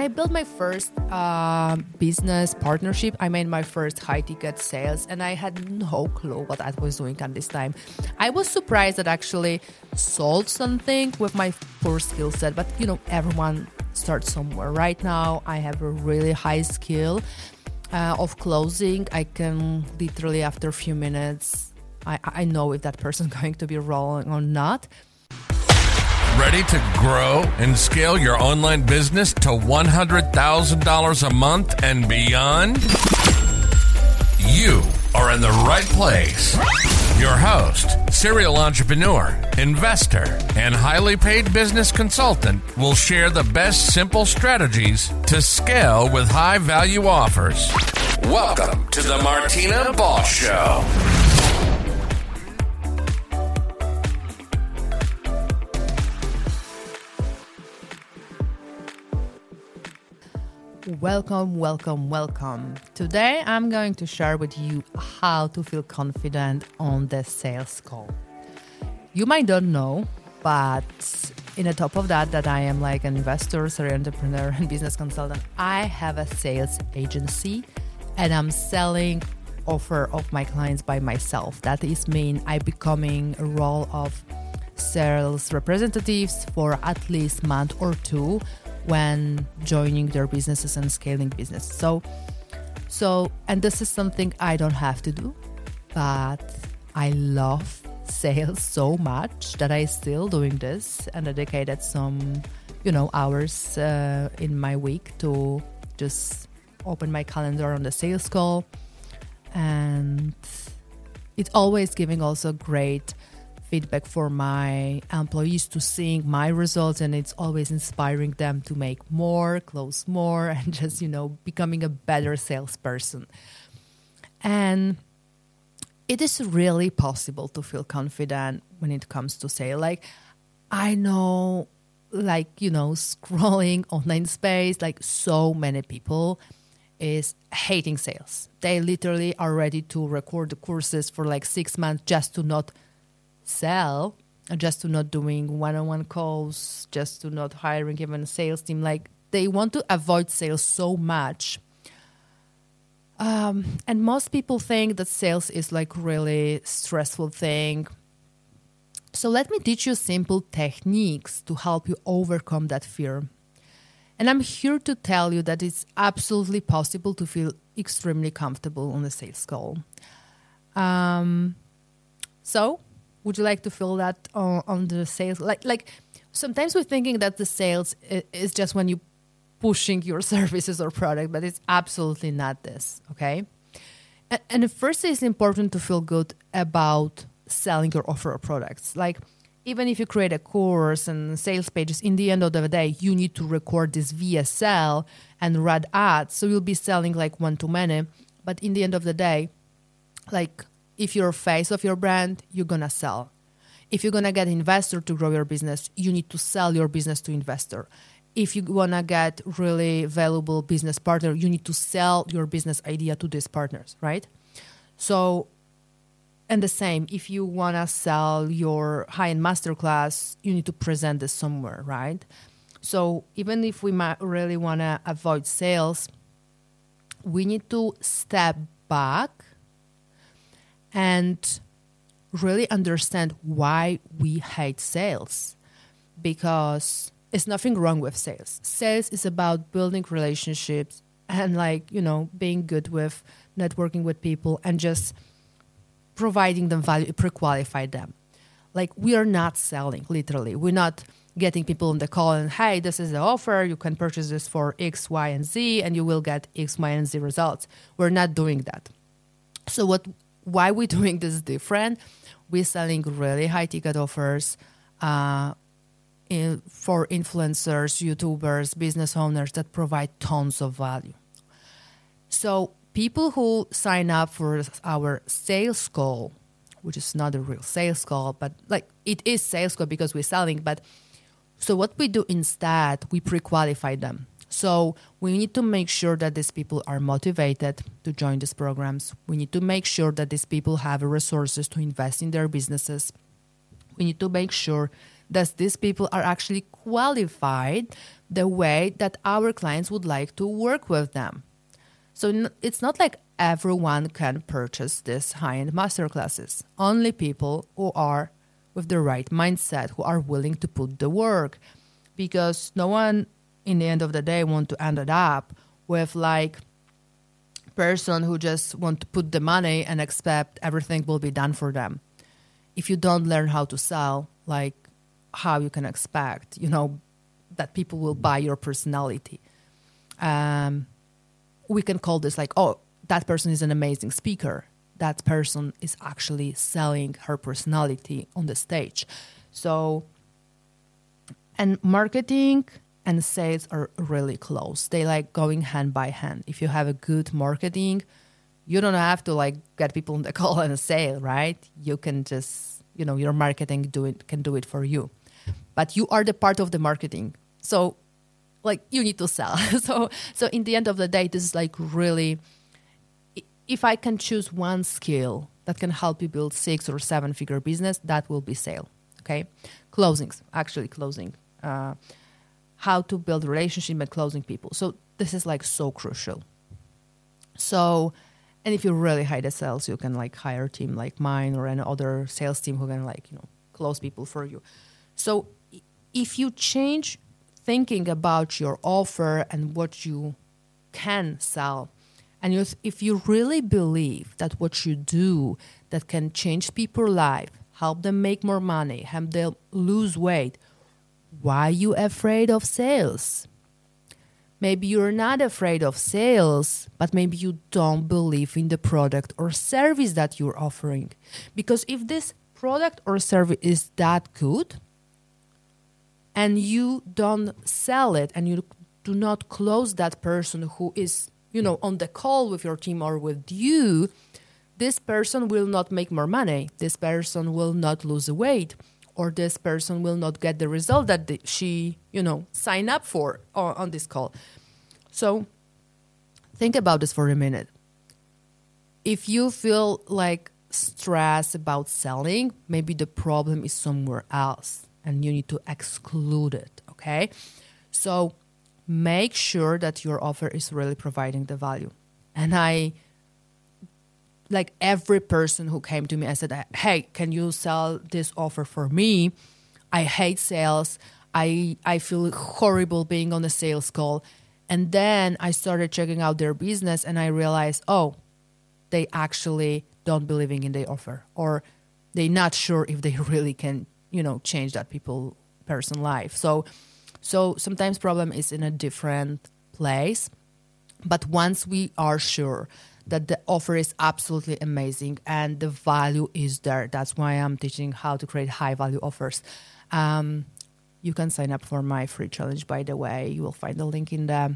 I built my first uh, business partnership. I made my first high ticket sales, and I had no clue what I was doing at this time. I was surprised that I actually sold something with my poor skill set, but you know, everyone starts somewhere. Right now, I have a really high skill uh, of closing. I can literally, after a few minutes, I, I know if that person's going to be rolling or not. Ready to grow and scale your online business to $100,000 a month and beyond? You are in the right place. Your host, serial entrepreneur, investor, and highly paid business consultant will share the best simple strategies to scale with high value offers. Welcome to the Martyna Boss Show. Welcome, welcome, welcome. Today I'm going to share with you how to feel confident on the sales call. You might not know, but in the top of that, that I am like an investor, serial entrepreneur, and business consultant. I have a sales agency and I'm selling offer of my clients by myself. That is mean I becoming a role of sales representatives for at least month or two when joining their businesses and scaling business. So, so, and this is something I don't have to do, but I love sales so much that I still doing this and I dedicated some, you know, hours uh, in my week to just open my calendar on the sales call, and it's always giving also great feedback for my employees to seeing my results and it's always inspiring them to make more close more and just you know becoming a better salesperson. And it is really possible to feel confident when it comes to sale. Like i know like you know scrolling online space like so many people is hating sales. They literally are ready to record the courses for like six months just to not sell just to not doing one-on-one calls just to not hiring even a sales team like they want to avoid sales so much. Um, and most people think that sales is like really stressful thing. So let me teach you simple techniques to help you overcome that fear. And i'm here to tell you that it's absolutely possible to feel extremely comfortable on the sales call. Um, so would you like to feel that on, on the sales? Like like sometimes we're thinking that the sales is just when you pushing your services or product but it's absolutely not this okay? And, and first it's important to feel good about selling your offer or products. Like even if you create a course and sales pages in the end of the day you need to record this vsl and run ads. So you'll be selling like one to many but in the end of the day like if you're face of your brand, you're gonna sell. If you're gonna get investor to grow your business, you need to sell your business to investor. If you wanna get really valuable business partner, you need to sell your business idea to these partners, right? So, and the same, if you wanna sell your high-end masterclass, you need to present this somewhere, right? So even if we might really wanna avoid sales, we need to step back and really understand why we hate sales because it's nothing wrong with sales. Sales is about building relationships and like, you know, being good with networking with people and just providing them value, pre-qualify them. Like we are not selling, literally. We're not getting people on the call and hey, this is the offer. You can purchase this for X, Y, and Z, and you will get X, Y, and Z results. We're not doing that. So what why we're doing this different? We're selling really high ticket offers uh, in, for influencers youtubers business owners that provide tons of value. So people who sign up for our sales call which is not a real sales call but like it is sales call because we're selling but so what we do instead we pre-qualify them so we need to make sure that these people are motivated to join these programs. We need to make sure that these people have resources to invest in their businesses. We need to make sure that these people are actually qualified the way that our clients would like to work with them. So it's not like everyone can purchase these high end masterclasses. Only people who are with the right mindset, who are willing to put the work. Because no one, in the end of the day, want to end it up with like person who just want to put the money and expect everything will be done for them. If you don't learn how to sell, like how you can expect, you know, that people will buy your personality. Um, we can call this like, oh, that person is an amazing speaker. That person is actually selling her personality on the stage. So, and marketing and sales are really close. They like going hand by hand. If you have a good marketing, you don't have to like get people on the call and sale, right? You can just, you know, your marketing do it can do it for you. But you are the part of the marketing. So like you need to sell. so so in the end of the day, this is like really if I can choose one skill that can help you build six or seven figure business, that will be sale. Okay, closings, actually closing, uh, how to build relationship and closing people. So this is like so crucial. So, and if you really hate the sales, you can like hire a team like mine or any other sales team who can like you know close people for you. So if you change thinking about your offer and what you can sell and you, if you really believe that what you do that can change people's life, help them make more money, help them lose weight, why you afraid of sales? Maybe you're not afraid of sales, but maybe you don't believe in the product or service that you're offering. Because if this product or service is that good and you don't sell it and you do not close that person who is you know, on the call with your team or with you, this person will not make more money. This person will not lose weight, or this person will not get the result that the, she, you know, sign up for on, on this call. So think about this for a minute. If you feel like stress about selling, maybe the problem is somewhere else and you need to exclude it. Okay. So make sure that your offer is really providing the value. And I, like every person who came to me, I said, Hey, can you sell this offer for me? I hate sales. I, I feel horrible being on a sales call. And then I started checking out their business and I realized, oh, they actually don't believing in their offer or they're not sure if they really can, you know, change that people person life. So so sometimes problem is in a different place, but once we are sure that the offer is absolutely amazing and the value is there, that's why I'm teaching how to create high value offers. Um, you can sign up for my free challenge, by the way. You will find the link in the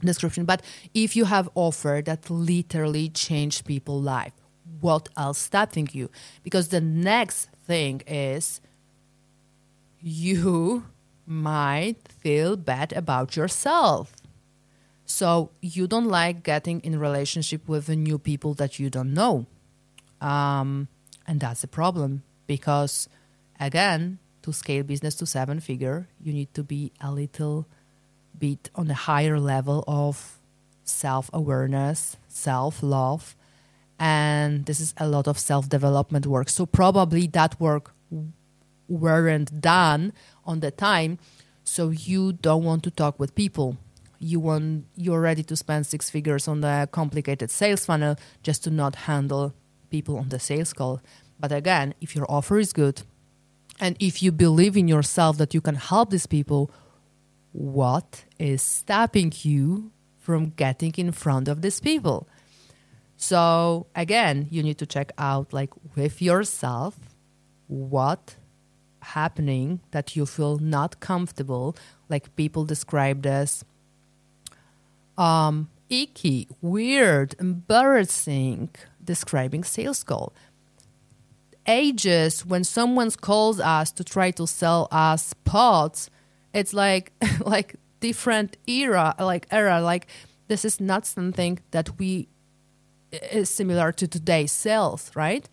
description. But if you have offer that literally changed people's life, what else stopping you? Because the next thing is you might feel bad about yourself. So you don't like getting in relationship with new people that you don't know. Um, and that's a problem because again, to scale business to seven figure, you need to be a little bit on a higher level of self awareness, self love, and this is a lot of self development work. So probably that work weren't done on the time so you don't want to talk with people you want you're ready to spend six figures on the complicated sales funnel just to not handle people on the sales call. But again if your offer is good and if you believe in yourself that you can help these people what is stopping you from getting in front of these people? So again you need to check out like with yourself what happening that you feel not comfortable, like people described as um, icky, weird, embarrassing, describing sales call. Ages when someone calls us to try to sell us pots, it's like like different era, like era. Like this is not something that we is similar to today's sales, right?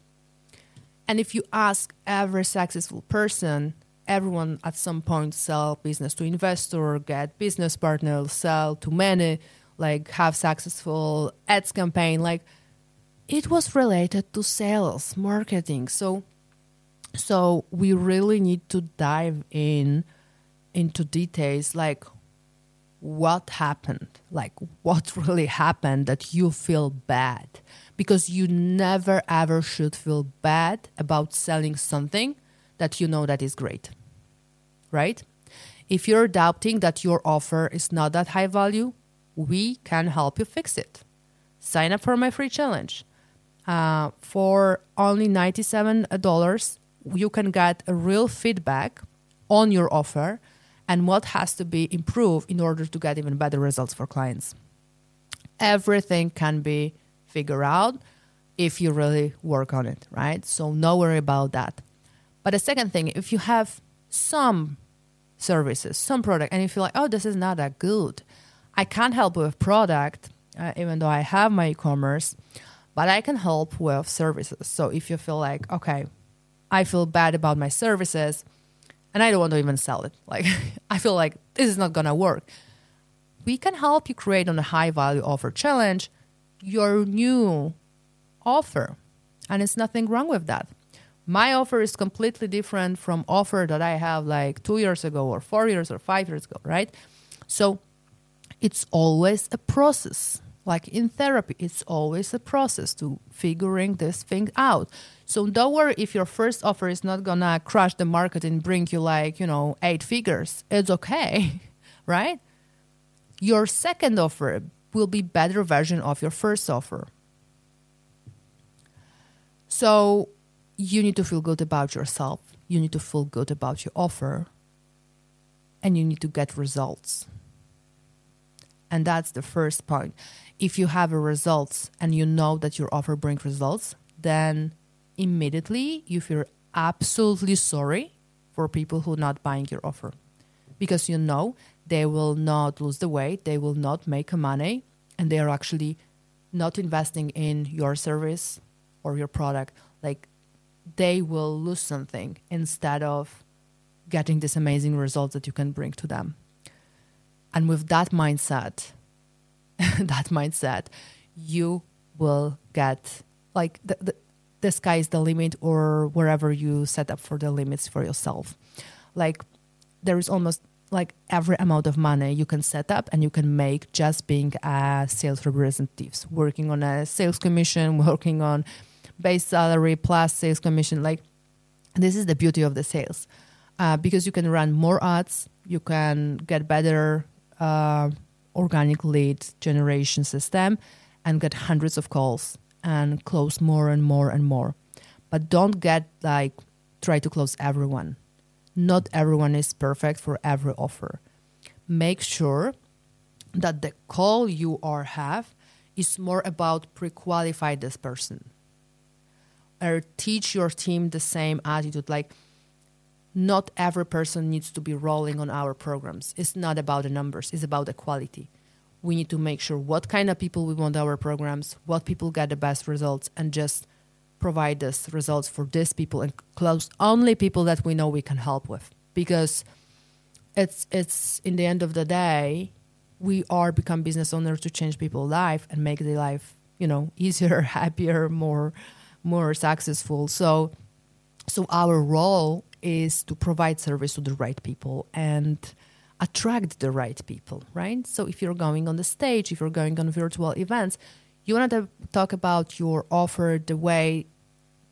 And if you ask every successful person everyone at some point sell business to investor, get business partner, sell to many, like have successful ads campaign. Like it was related to sales, marketing. So so we really need to dive in into details like what happened, like what really happened that you feel bad. Because you never ever should feel bad about selling something that you know that is great. Right? If you're doubting that your offer is not that high value, we can help you fix it. Sign up for my free challenge. Uh, for only $97, you can get a real feedback on your offer and what has to be improved in order to get even better results for clients. Everything can be figured out if you really work on it, right? So no worry about that. But the second thing, if you have some services, some product, and you feel like, oh, this is not that good, I can't help with product, uh, even though I have my e-commerce, but I can help with services. So if you feel like, okay, I feel bad about my services, and I don't want to even sell it. Like I feel like this is not gonna work. We can help you create on a high value offer challenge your new offer. And it's nothing wrong with that. My offer is completely different from offer that I have like two years ago or four years or five years ago, right? So it's always a process. Like in therapy, it's always a process to figuring this thing out. So don't worry if your first offer is not gonna crush the market and bring you like, you know, eight figures. It's okay, right? Your second offer will be better version of your first offer. So you need to feel good about yourself. You need to feel good about your offer. And you need to get results. And that's the first point. If you have a results and you know that your offer brings results, then immediately you feel absolutely sorry for people who are not buying your offer because you know they will not lose the weight, they will not make money, and they are actually not investing in your service or your product. Like they will lose something instead of getting this amazing result that you can bring to them. And with that mindset, that mindset, you will get like the, the the sky is the limit or wherever you set up for the limits for yourself like there is almost like every amount of money you can set up and you can make just being a sales representative working on a sales commission working on base salary plus sales commission like this is the beauty of the sales uh, because you can run more ads you can get better uh, organic lead generation system and get hundreds of calls and close more and more and more. But don't get like try to close everyone. Not everyone is perfect for every offer. Make sure that the call you are have is more about pre-qualify this person or teach your team the same attitude like not every person needs to be rolling on our programs it's not about the numbers it's about the quality we need to make sure what kind of people we want our programs, what people get the best results, and just provide this results for these people and close only people that we know we can help with. Because it's it's in the end of the day, we are become business owners to change people's life and make their life, you know, easier, happier, more more successful. So so our role is to provide service to the right people and attract the right people, right? So if you're going on the stage, if you're going on virtual events, you want to talk about your offer the way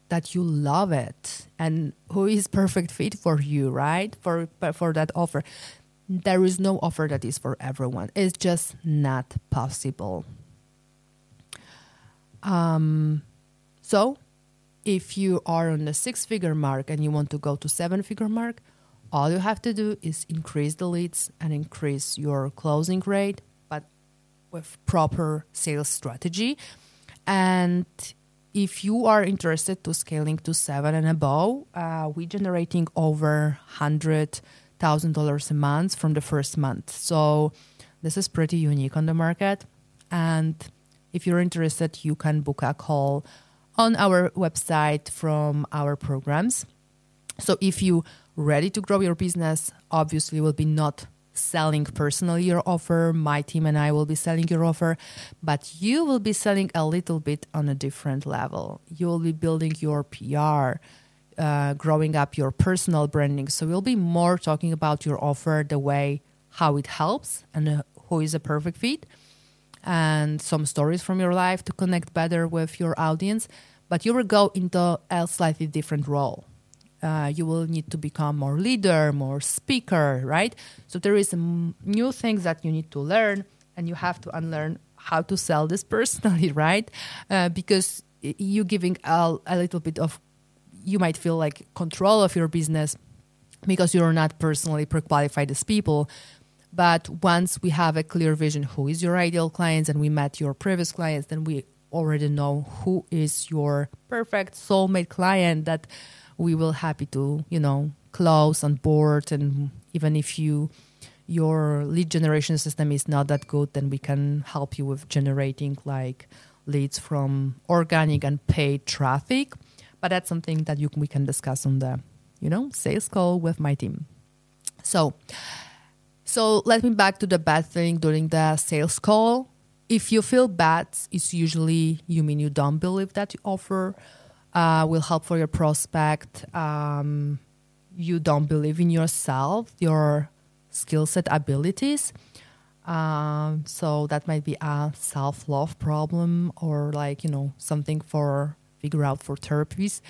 that you love it and who is perfect fit for you, right? For for that offer. There is no offer that is for everyone. It's just not possible. Um, so if you are on the six figure mark and you want to go to seven figure mark, all you have to do is increase the leads and increase your closing rate, but with proper sales strategy. And if you are interested to scaling to seven and above, uh, we're generating over hundred thousand dollars a month from the first month. So this is pretty unique on the market. And if you're interested, you can book a call on our website from our programs. So if you ready to grow your business, obviously will be not selling personally your offer. My team and I will be selling your offer, but you will be selling a little bit on a different level. You will be building your PR, uh, growing up your personal branding. So we'll be more talking about your offer, the way how it helps, and uh, who is a perfect fit, and some stories from your life to connect better with your audience. But you will go into a slightly different role uh, you will need to become more leader, more speaker, right? So there is m- new things that you need to learn, and you have to unlearn how to sell this personally, right? Uh, because you giving a, a little bit of, you might feel like control of your business because you're not personally pre-qualified as people. But once we have a clear vision, who is your ideal clients, and we met your previous clients, then we already know who is your perfect. soulmate client that we will happy to you know close on board. And even if you your lead generation system is not that good then we can help you with generating like leads from organic and paid traffic. But that's something that you, we can discuss on the you know sales call with my team. So so let me back to the bad thing during the sales call if you feel bad it's usually you mean you don't believe that you offer uh, will help for your prospect. Um, you don't believe in yourself, your skill set abilities. Um, so that might be a self love problem or like, you know, something for figure out for therapies.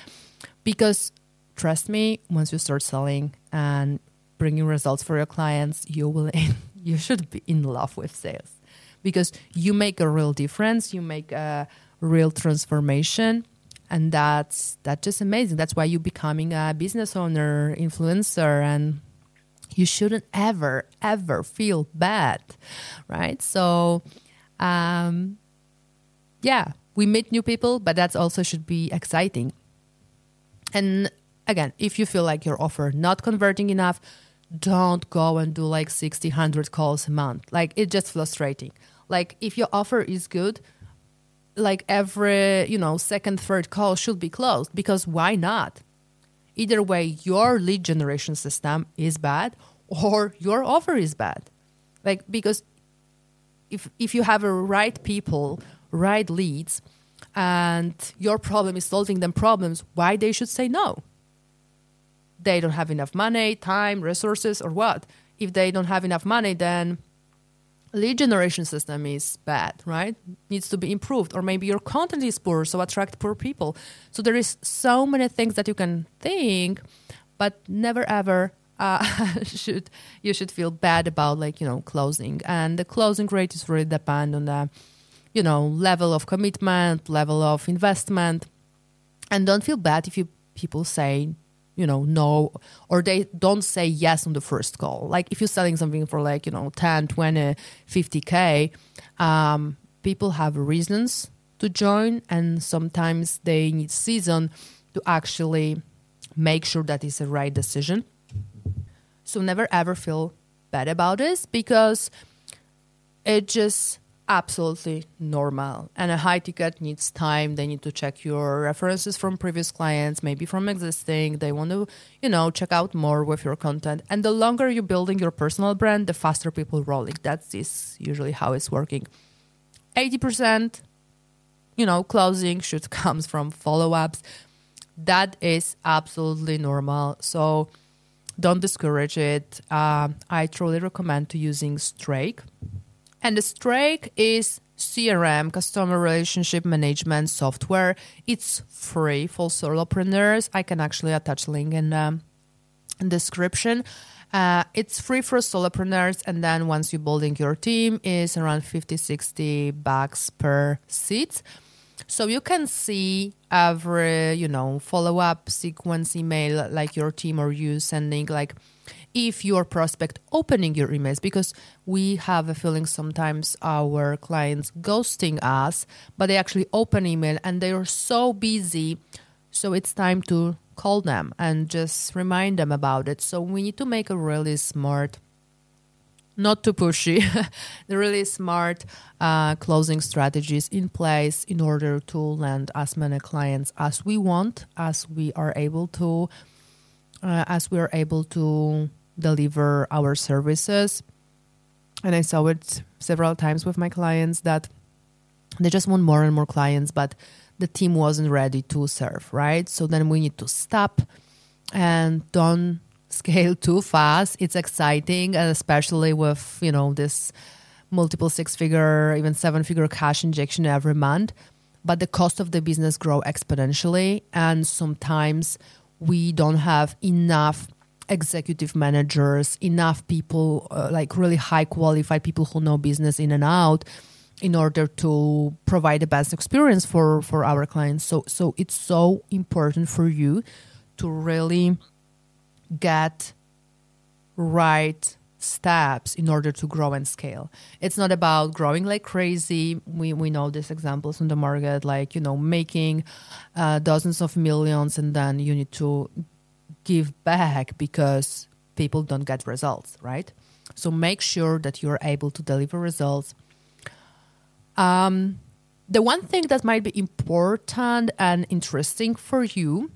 Because trust me, once you start selling and bringing results for your clients, you will, you should be in love with sales. Because you make a real difference. You make a real transformation and that's that's just amazing. That's why you're becoming a business owner influencer and you shouldn't ever ever feel bad right? So um yeah we meet new people but that also should be exciting. And again if you feel like your offer not converting enough don't go and do like 60 100 calls a month. Like it's just frustrating. Like if your offer is good like every you know second third call should be closed because why not? Either way your lead generation system is bad or your offer is bad. Like because if if you have a right people right leads and your problem is solving them problems why they should say no they don't have enough money time resources or what if they don't have enough money then lead generation system is bad, right? Needs to be improved, or maybe your content is poor, so attract poor people. So there is so many things that you can think, but never ever uh, should you should feel bad about like you know closing. And the closing rate is really depend on the you know level of commitment, level of investment, and don't feel bad if you people say you know no or they don't say yes on the first call. Like if you're selling something for like you know 10 20 50k um, people have reasons to join and sometimes they need season to actually make sure that it's the right decision. So never ever feel bad about this because it just absolutely normal. And a high ticket needs time. They need to check your references from previous clients, maybe from existing. They want to, you know, check out more with your content. And the longer you're building your personal brand, the faster people rolling. That's is usually how it's working. 80%, you know, closing should comes from follow-ups. That is absolutely normal. So don't discourage it. Uh, I truly recommend to using Strake and the Strake is CRM, customer relationship management software. It's free for solopreneurs. I can actually attach link in the description. Uh, it's free for solopreneurs, and then once you're building your team, is around 50, 60 bucks per seat. So you can see every, you know, follow up sequence email like your team or you sending like if your prospect opening your emails because we have a feeling sometimes our clients ghosting us but they actually open email and they are so busy so it's time to call them and just remind them about it. So we need to make a really smart not too pushy the really smart uh, closing strategies in place in order to land as many clients as we want as we are able to uh, as we are able to deliver our services. And I saw it several times with my clients that they just want more and more clients, but the team wasn't ready to serve, right? So then we need to stop and don't scale too fast. It's exciting, especially with, you know, this multiple six figure, even seven figure cash injection every month. But the cost of the business grow exponentially. And sometimes we don't have enough executive managers, enough people, uh, like really high qualified people who know business in and out in order to provide the best experience for for our clients. So so it's so important for you to really get right steps in order to grow and scale. It's not about growing like crazy. We we know these examples on the market like you know making uh, dozens of millions and then you need to give back because people don't get results right so make sure that you're able to deliver results um, the one thing that might be important and interesting for you,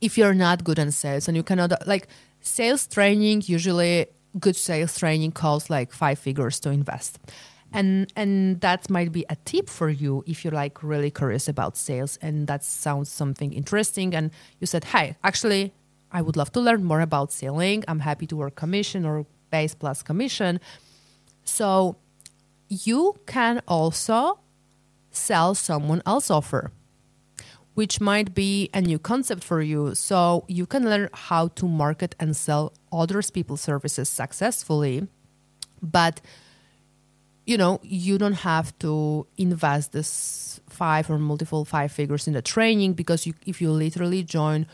if you're not good in sales and you cannot, like, sales training, usually good sales training costs like five figures to invest. And, and that might be a tip for you if you're like really curious about sales and that sounds something interesting and you said hey actually i would love to learn more about selling i'm happy to work commission or base plus commission. So you can also sell someone else offer which might be a new concept for you. So you can learn how to market and sell others people's services successfully but you know you don't have to invest this five or multiple five figures in the training because you, if you literally join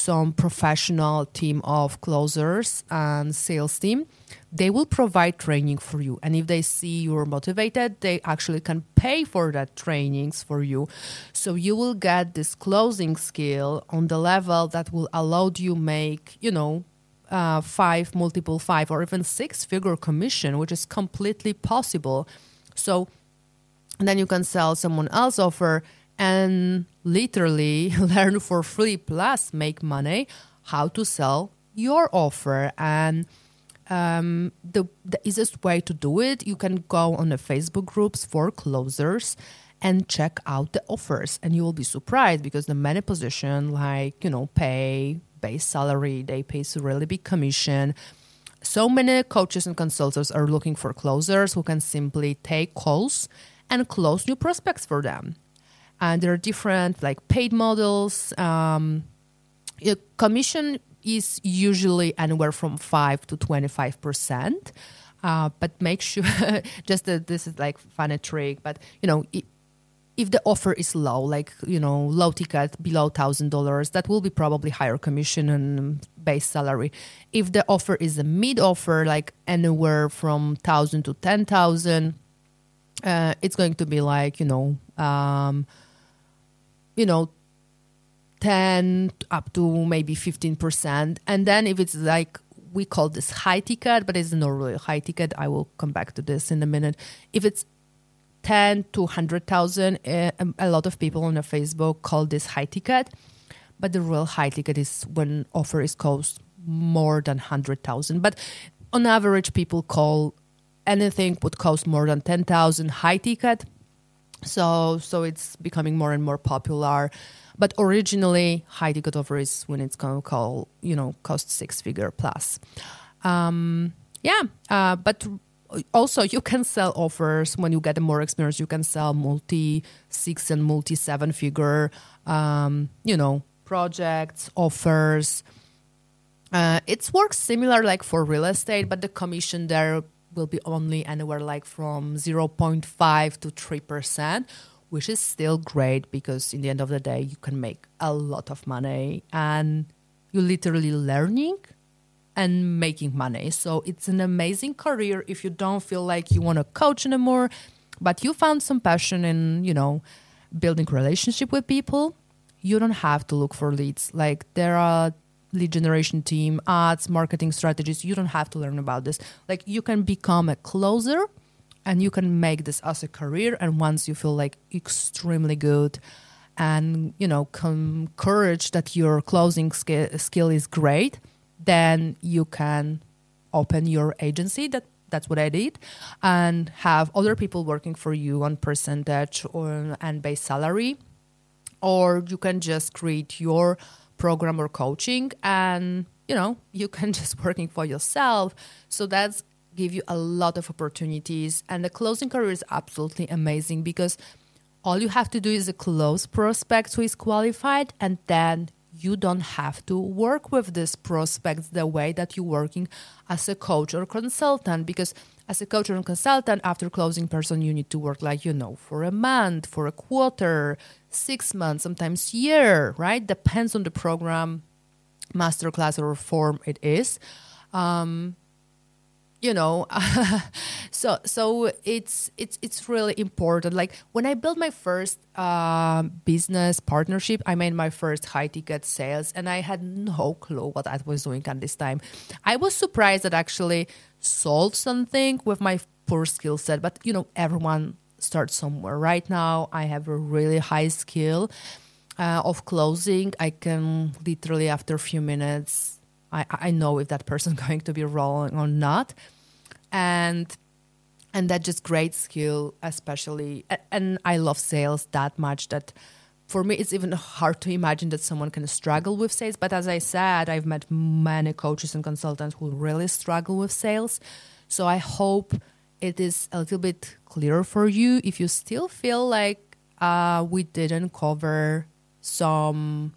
some professional team of closers and sales team. They will provide training for you. And if they see you're motivated they actually can pay for that trainings for you. So you will get this closing skill on the level that will allow you make you know uh, five multiple five or even six figure commission which is completely possible. So then you can sell someone else offer and literally learn for free plus make money how to sell your offer. And um, the, the easiest way to do it you can go on the facebook groups for closers and check out the offers. And you will be surprised because the many position like you know pay base salary they pay a really big commission. So many coaches and consultants are looking for closers who can simply take calls and close new prospects for them and there are different like paid models. Um, commission is usually anywhere from five to twenty five percent. Uh, but make sure just that this is like funny trick but you know it, if the offer is low like you know low ticket below thousand dollars that will be probably higher commission and base salary if the offer is a mid offer like anywhere from thousand to ten thousand uh, it's going to be like you know um, you know, 10 up to maybe 15%. And then if it's like, we call this high ticket, but it's not really high ticket. I will come back to this in a minute. If it's 10 to 100,000, eh, um, a lot of people on Facebook call this high ticket. But the real high ticket is when offer is cost more than 100,000. But on average, people call anything would cost more than 10,000 high ticket so so it's becoming more and more popular. But originally, high ticket offer is when it's going to call you know cost six figure plus. Um, yeah, uh, but also you can sell offers when you get more experience. You can sell multi six and multi seven figure, um, you know, projects offers. Uh, it works similar like for real estate, but the commission there will be only anywhere like from 0.5 to 3%, which is still great because in the end of the day, you can make a lot of money and you're literally learning and making money. So it's an amazing career if you don't feel like you want to coach anymore, but you found some passion in, you know, building relationship with people. You don't have to look for leads. Like there are lead generation team, ads, marketing strategies. You don't have to learn about this. Like you can become a closer and you can make this as a career. And once you feel like extremely good and you know encourage that your closing sk- skill is great then you can open your agency that that's what I did, and have other people working for you on percentage or and base salary, or you can just create your program or coaching, and you know you can just working for yourself. So that's give you a lot of opportunities, and the closing career is absolutely amazing because all you have to do is a close prospect who is qualified, and then you don't have to work with these prospects the way that you're working as a coach or consultant because as a coach or consultant after closing person you need to work like you know for a month for a quarter six months sometimes year right? Depends on the program masterclass or form it is. Um, you know so so it's it's it's really important. Like when i built my first uh, business partnership i made my first high ticket sales and i had no clue what i was doing at this time. I was surprised that I actually sold something with my poor skill set but you know everyone starts somewhere. Right now i have a really high skill uh, of closing. I can literally after a few minutes I, I know if that person going to be rolling or not. And and that just great skill especially and i love sales that much that for me it's even hard to imagine that someone can struggle with sales. But as i said i've met many coaches and consultants who really struggle with sales. So i hope it is a little bit clearer for you. If you still feel like uh, we didn't cover some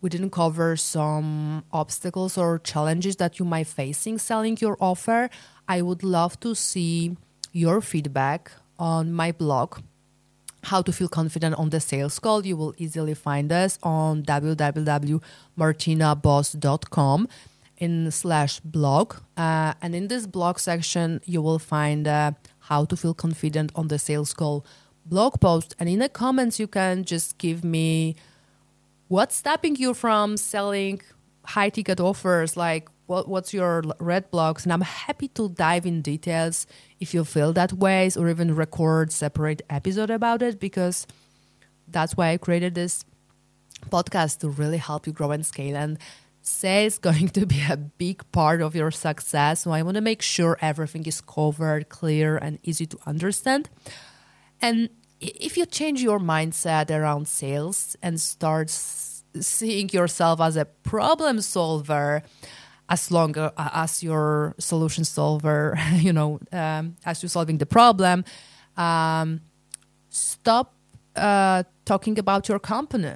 we didn't cover some obstacles or challenges that you might facing selling your offer. I would love to see your feedback on my blog how to feel confident on the sales call. You will easily find us on www.martynaboss.com in slash blog. Uh, and in this blog section you will find uh, how to feel confident on the sales call blog post. And in the comments you can just give me what's stopping you from selling high ticket offers? Like what, what's your red blocks? And i'm happy to dive in details if you feel that ways or even record separate episode about it because that's why i created this podcast to really help you grow and scale. And sales going to be a big part of your success so i want to make sure everything is covered clear and easy to understand. And if you change your mindset around sales and start seeing yourself as a problem solver as long as your solution solver you know um, as you're solving the problem um, stop uh, talking about your company.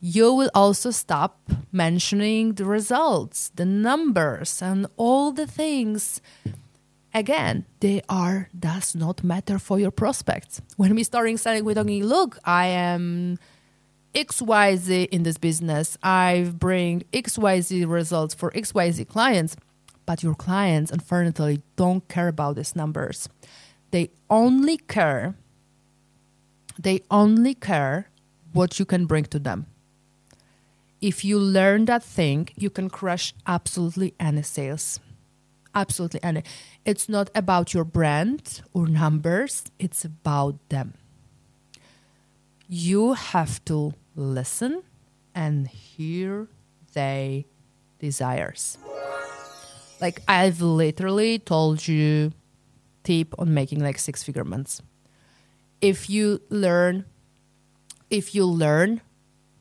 You will also stop mentioning the results the numbers and all the things again, they are does not matter for your prospects. When we starting selling, we're talking, look, I am XYZ in this business. I bring XYZ results for XYZ clients, but your clients unfortunately don't care about these numbers. They only care they only care what you can bring to them. If you learn that thing, you can crush absolutely any sales absolutely any. It's not about your brand or numbers, it's about them. You have to listen and hear their desires. Like I've literally told you tip on making like six figure months. If you learn if you learn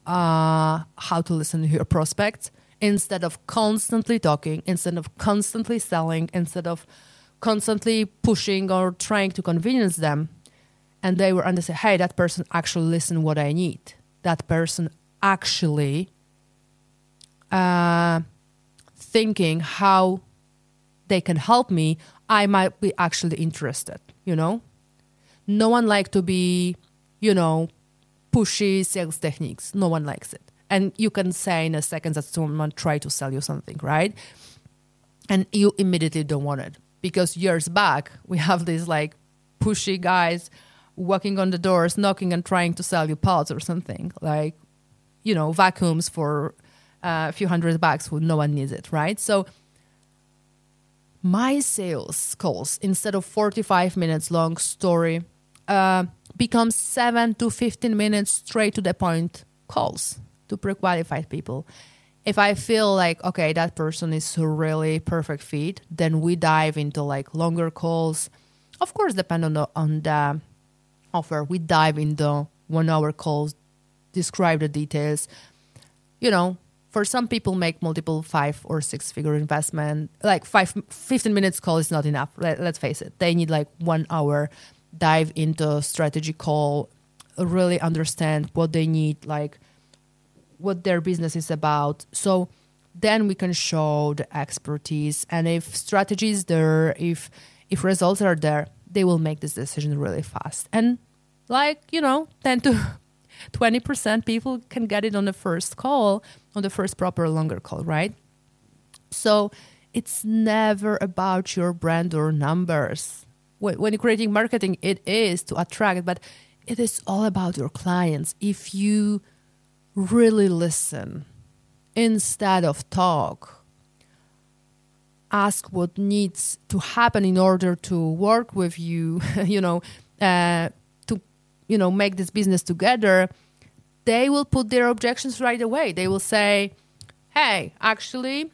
uh, how to listen to your prospects, instead of constantly talking, instead of constantly selling, instead of constantly pushing or trying to convince them. And they were understand, hey, that person actually listen what I need. That person actually uh, thinking how they can help me. I might be actually interested. You know, no one like to be, you know, pushy sales techniques. No one likes it and you can say in a second that someone tried to sell you something, right? And you immediately don't want it because years back we have these like pushy guys walking on the doors, knocking and trying to sell you pods or something like, you know, vacuums for uh, a few hundred bucks when no one needs it, right? So my sales calls instead of 45 minutes long story uh, becomes 7 to 15 minutes straight to the point calls to pre-qualified people. If i feel like okay that person is a really perfect fit then we dive into like longer calls. Of course depend on the on the offer. We dive into one hour calls describe the details. You know for some people make multiple five or six figure investment. Like five 15 minutes call is not enough. Let, let's face it. They need like one hour dive into strategy call really understand what they need like what their business is about. So then we can show the expertise. And if strategy is there if if results are there they will make this decision really fast. And like you know 10 to 20% people can get it on the first call on the first proper longer call right? So it's never about your brand or numbers. When, you're creating marketing it is to attract but it is all about your clients. If you really listen instead of talk. Ask what needs to happen in order to work with you you know uh, to you know make this business together. They will put their objections right away. They will say hey actually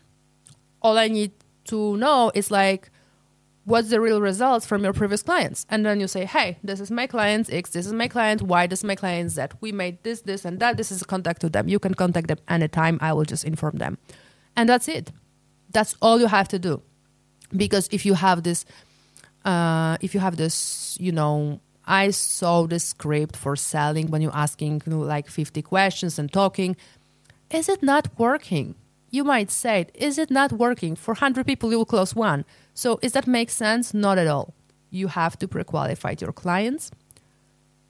all i need to know is like what's the real results from your previous clients? And then you say hey this is my client x this is my client y this is my client z. We made this this and that. This is a contact to them. You can contact them anytime. I will just inform them. And that's it. That's all you have to do. Because if you have this uh, if you have this you know i saw the script for selling when you're asking you know, like 50 questions and talking. Is it not working you might say is it not working? For 100 people you will close one. So is that make sense? Not at all. You have to pre-qualify your clients.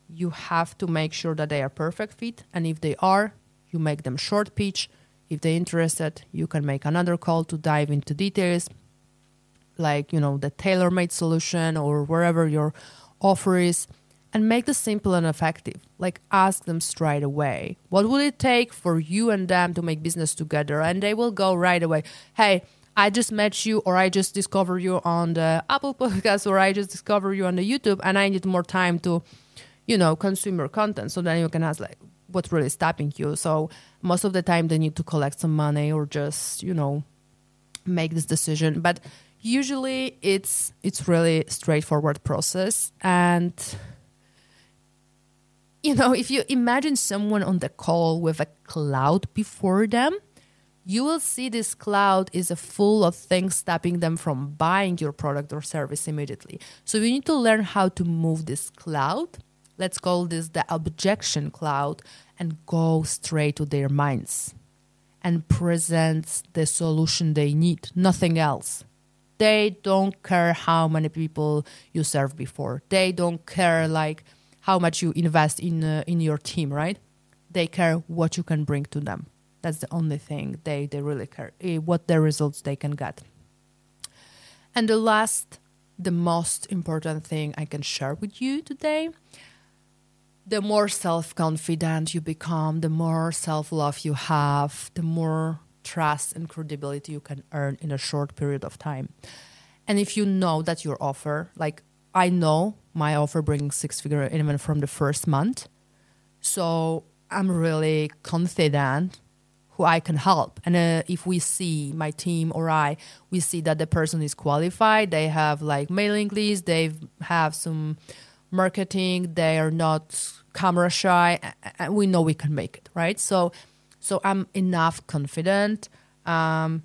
You have to make sure that they are perfect fit. And if they are you make them short pitch. If they're interested you can make another call to dive into details like you know the tailor-made solution or wherever your offer is and make this simple and effective. Like ask them straight away. What would it take for you and them to make business together? And they will go right away. Hey i just met you or i just discovered you on the apple podcast or i just discovered you on the youtube and i need more time to you know consume your content. So then you can ask like what's really stopping you? So most of the time they need to collect some money or just you know make this decision. But usually it's it's really straightforward process. And you know if you imagine someone on the call with a cloud before them you will see this cloud is full of things stopping them from buying your product or service immediately. So you need to learn how to move this cloud. Let's call this the objection cloud and go straight to their minds and present the solution they need nothing else. They don't care how many people you serve before. They don't care like how much you invest in uh, in your team right? They care what you can bring to them. That's the only thing they they really care eh, what the results they can get. And the last the most important thing i can share with you today the more self-confident you become the more self-love you have the more trust and credibility you can earn in a short period of time. And if you know that your offer, like I know my offer brings six figure even from the first month, so I'm really confident who I can help. And uh, if we see my team or I, we see that the person is qualified, they have like mailing lists, they have some marketing, they are not camera shy, and we know we can make it, right? So so I'm enough confident um,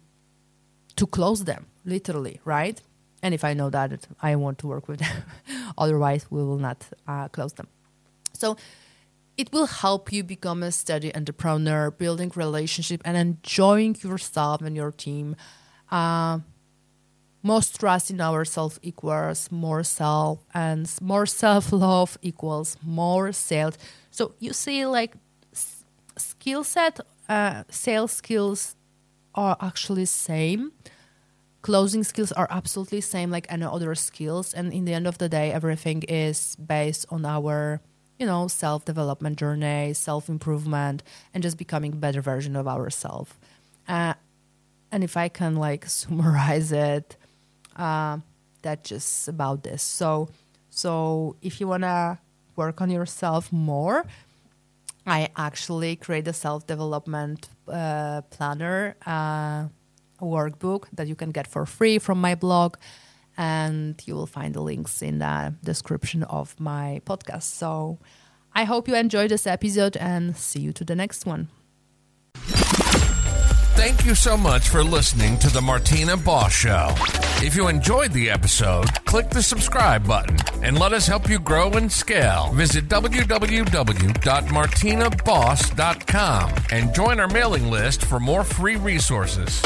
to close them, literally, right? And if I know that I want to work with them, otherwise we will not uh, close them. So it will help you become a steady entrepreneur, building relationship and enjoying yourself and your team. Uh, most trust in ourselves equals more self, and more self love equals more sales. So you see, like skill set, uh, sales skills are actually same. Closing skills are absolutely same like any other skills, and in the end of the day, everything is based on our you know self development journey, self improvement, and just becoming better version of ourselves. Uh, and if I can like summarize it, uh, that's just about this. So, so if you wanna work on yourself more, I actually create a self development uh, planner uh, workbook that you can get for free from my blog. And you will find the links in the description of my podcast. So I hope you enjoyed this episode and see you to the next one. Thank you so much for listening to the Martyna Boss Show. If you enjoyed the episode, click the subscribe button and let us help you grow and scale. Visit www.martynaboss.com and join our mailing list for more free resources.